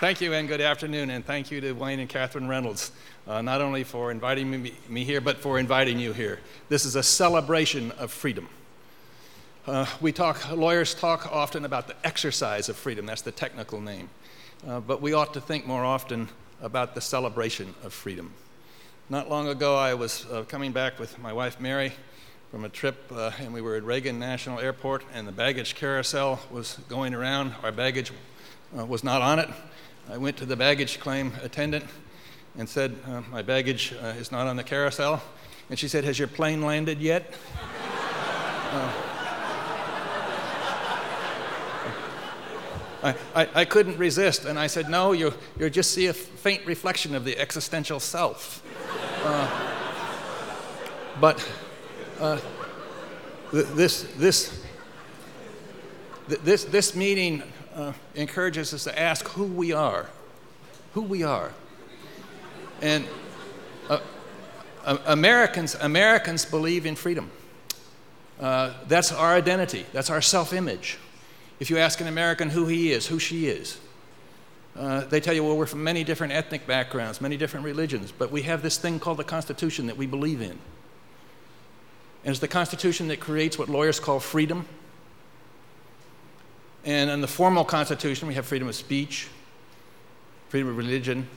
Thank you and good afternoon, and thank you to Wayne and Catherine Reynolds, uh, not only for inviting me, me, here, but for inviting you here. This is a celebration of freedom. Uh, we talk, lawyers talk often about the exercise of freedom, that's the technical name. Uh, but we ought to think more often about the celebration of freedom. Not long ago, I was uh, coming back with my wife Mary from a trip, uh, and we were at Reagan National Airport, and the baggage carousel was going around. Our baggage uh, was not on it. I went to the baggage claim attendant and said, uh, My baggage uh, is not on the carousel. And she said, Has your plane landed yet? Uh, I, I, I, couldn't resist, and I said, No, you, you just see a faint reflection of the existential self. Uh, but uh, th- this, this, th- this, this meeting uh, encourages us to ask who we are. Who we are. And uh, uh, Americans, Americans believe in freedom. Uh, that's our identity, that's our self image. If you ask an American who he is, who she is, uh, they tell you, well, we're from many different ethnic backgrounds, many different religions, but we have this thing called the Constitution that we believe in. And it's the Constitution that creates what lawyers call freedom and in the formal Constitution, we have freedom of speech, freedom of religion.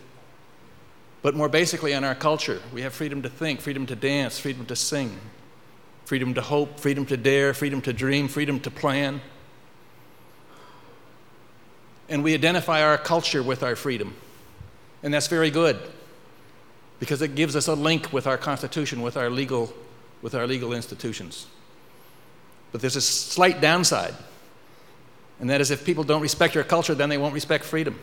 But more basically, in our culture, we have freedom to think, freedom to dance, freedom to sing, freedom to hope, freedom to dare, freedom to dream, freedom to plan. And we identify our culture with our freedom. And that's very good because it gives us a link with our Constitution, with our legal, with our legal institutions. But there's a slight downside. And that is if people don't respect your culture, then they won't respect freedom.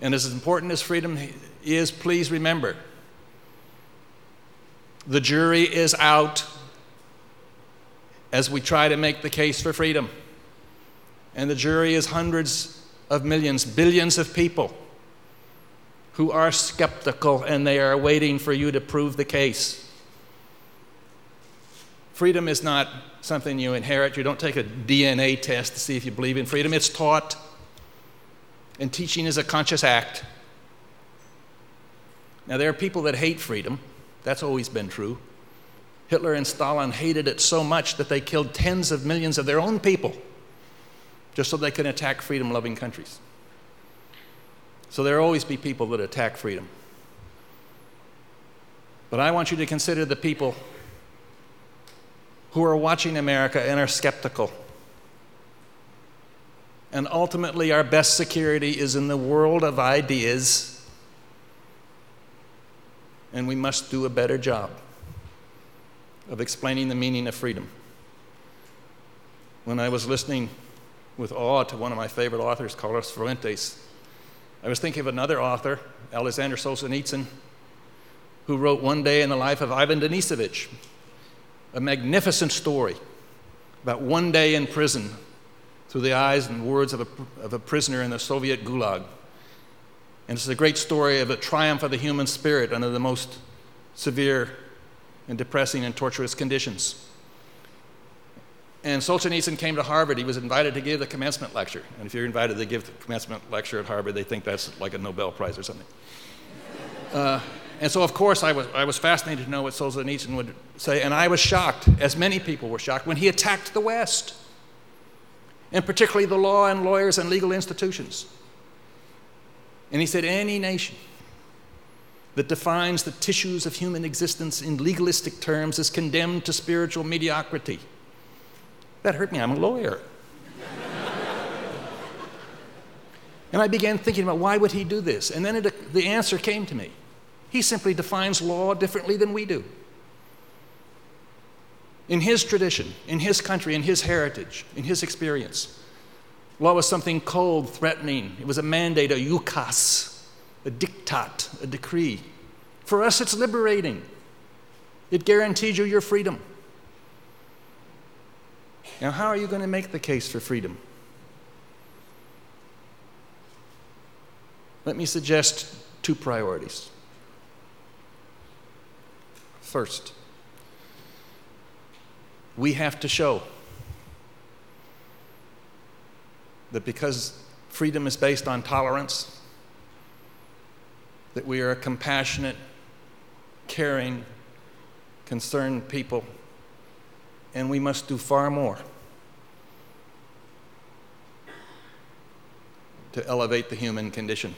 And as important as freedom is, please remember the jury is out as we try to make the case for freedom. And the jury is hundreds of millions, billions of people who are skeptical and they are waiting for you to prove the case. Freedom is not something you inherit. You don't take a DNA test to see if you believe in freedom. It's taught. And teaching is a conscious act. Now, there are people that hate freedom. That's always been true. Hitler and Stalin hated it so much that they killed tens of millions of their own people just so they could attack freedom loving countries. So there will always be people that attack freedom. But I want you to consider the people who are watching America and are skeptical. And ultimately, our best security is in the world of ideas, and we must do a better job of explaining the meaning of freedom. When I was listening with awe to one of my favorite authors, Carlos Fuentes, I was thinking of another author, Alexander Solzhenitsyn, who wrote One Day in the Life of Ivan Denisovich, a magnificent story about one day in prison through the eyes and words of a, of a prisoner in the Soviet gulag. And it's a great story of a triumph of the human spirit under the most severe and depressing and torturous conditions. And Solzhenitsyn came to Harvard. He was invited to give the commencement lecture. And if you're invited to give the commencement lecture at Harvard, they think that's like a Nobel Prize or something. Uh, and so, of course, I was, I was fascinated to know what Solzhenitsyn would say, and I was shocked, as many people were shocked, when he attacked the West, and particularly the law and lawyers and legal institutions. And he said, Any nation that defines the tissues of human existence in legalistic terms is condemned to spiritual mediocrity. That hurt me, I'm a lawyer. and I began thinking about why would he do this? And then it, the answer came to me. He simply defines law differently than we do. In his tradition, in his country, in his heritage, in his experience, law was something cold, threatening. It was a mandate, a ukaz, a diktat, a decree. For us, it's liberating. It guarantees you your freedom. Now, how are you going to make the case for freedom? Let me suggest two priorities. First, we have to show that because freedom is based on tolerance, that we are a compassionate, caring, concerned people, and we must do far more to elevate the human condition.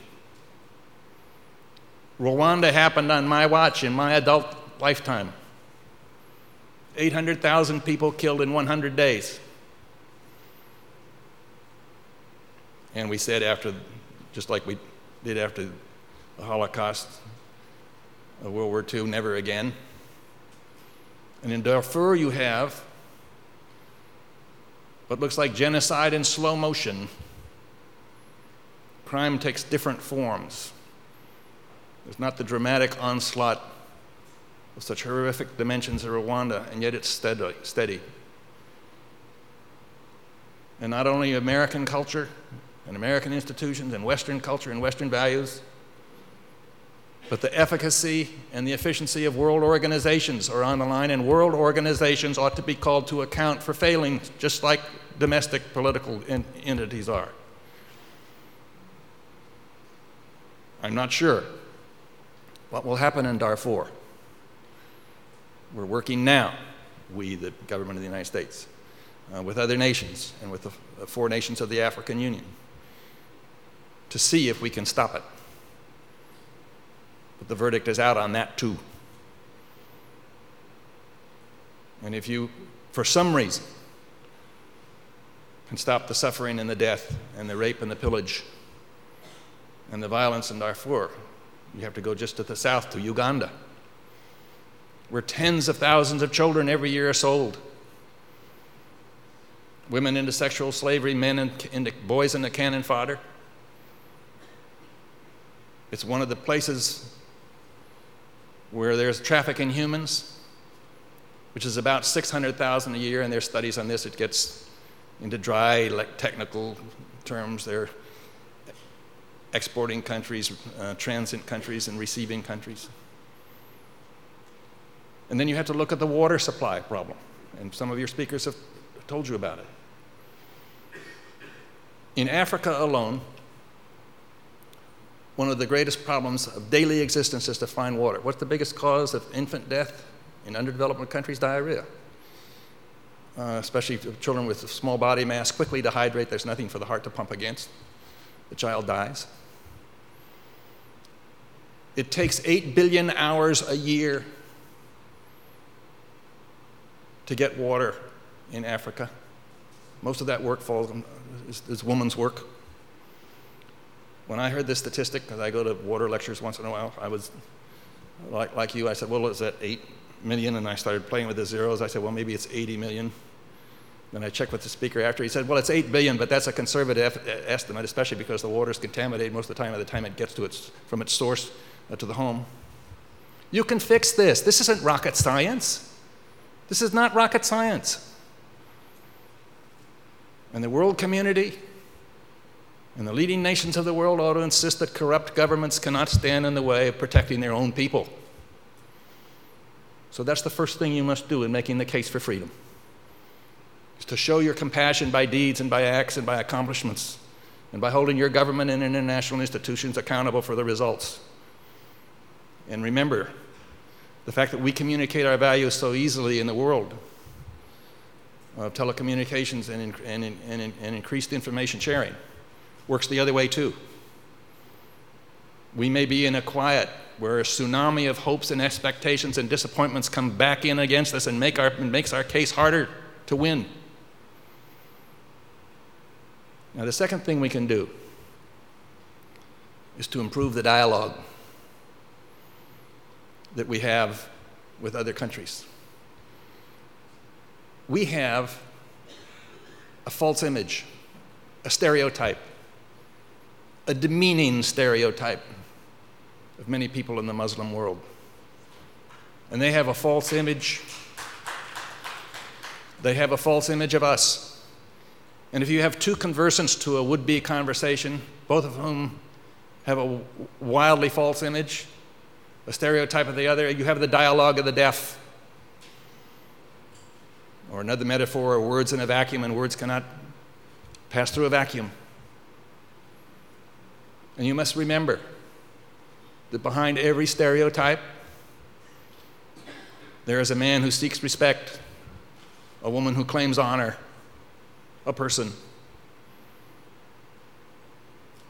Rwanda happened on my watch in my adult lifetime. 800,000 people killed in 100 days. And we said after, just like we did after the Holocaust, of World War II, never again. And in Darfur, you have what looks like genocide in slow motion. Crime takes different forms. There's not the dramatic onslaught of such horrific dimensions in Rwanda, and yet it's steady. steady. And not only American culture and American institutions and Western culture and Western values, but the efficacy and the efficiency of world organizations are on the line, and world organizations ought to be called to account for failing, just like domestic political entities are. I'm not sure what will happen in Darfur. We're working now, we, the government of the United States, uh, with other nations and with the four nations of the African Union to see if we can stop it. But the verdict is out on that too. And if you, for some reason, can stop the suffering and the death and the rape and the pillage and the violence in Darfur, you have to go just to the south to Uganda where tens of thousands of children every year are sold. Women into sexual slavery, men into boys into cannon fodder. It's one of the places where there's traffic in humans, which is about 600,000 a year, and there's studies on this. It gets into dry, like technical terms. They're exporting countries, uh, transit countries, and receiving countries. And then you have to look at the water supply problem. And some of your speakers have told you about it. In Africa alone, one of the greatest problems of daily existence is to find water. What's the biggest cause of infant death in underdeveloped countries? Diarrhea. Uh, especially children with small body mass quickly dehydrate. There's nothing for the heart to pump against. The child dies. It takes 8 billion hours a year to get water in Africa. Most of that work falls is, is woman's work. When I heard this statistic, because I go to water lectures once in a while, I was like, like you. I said, "Well, is that eight million?" And I started playing with the zeros. I said, "Well, maybe it's 80 million." Then I checked with the speaker after. He said, "Well, it's 8 billion, but that's a conservative estimate, especially because the water is contaminated most of the time by the time it gets to its, from its source uh, to the home." You can fix this. This isn't rocket science. This is not rocket science. And the world community and the leading nations of the world ought to insist that corrupt governments cannot stand in the way of protecting their own people. So that's the first thing you must do in making the case for freedom. Is to show your compassion by deeds and by acts and by accomplishments and by holding your government and international institutions accountable for the results. And remember, the fact that we communicate our values so easily in the world of telecommunications and, and, and, and increased information sharing works the other way too. We may be in a quiet where a tsunami of hopes and expectations and disappointments come back in against us and make our, makes our case harder to win. Now, the second thing we can do is to improve the dialogue that we have with other countries. We have a false image, a stereotype, a demeaning stereotype of many people in the Muslim world. And they have a false image. They have a false image of us. And if you have two conversants to a would be conversation, both of whom have a wildly false image, a stereotype of the other. You have the dialogue of the deaf. Or another metaphor, words in a vacuum, and words cannot pass through a vacuum. And you must remember that behind every stereotype, there is a man who seeks respect, a woman who claims honor, a person.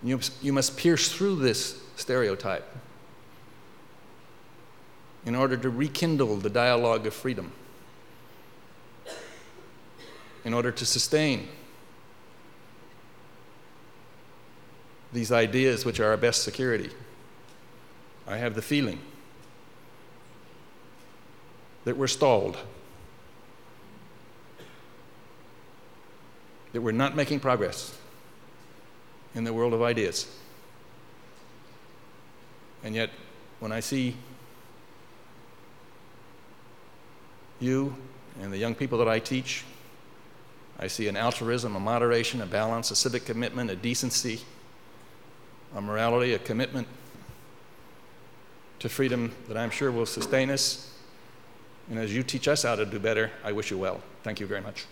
You, you must pierce through this stereotype in order to rekindle the dialogue of freedom, in order to sustain these ideas which are our best security. I have the feeling that we're stalled, that we're not making progress in the world of ideas. And yet, when I see you and the young people that I teach, I see an altruism, a moderation, a balance, a civic commitment, a decency, a morality, a commitment to freedom that I'm sure will sustain us. And as you teach us how to do better, I wish you well. Thank you very much.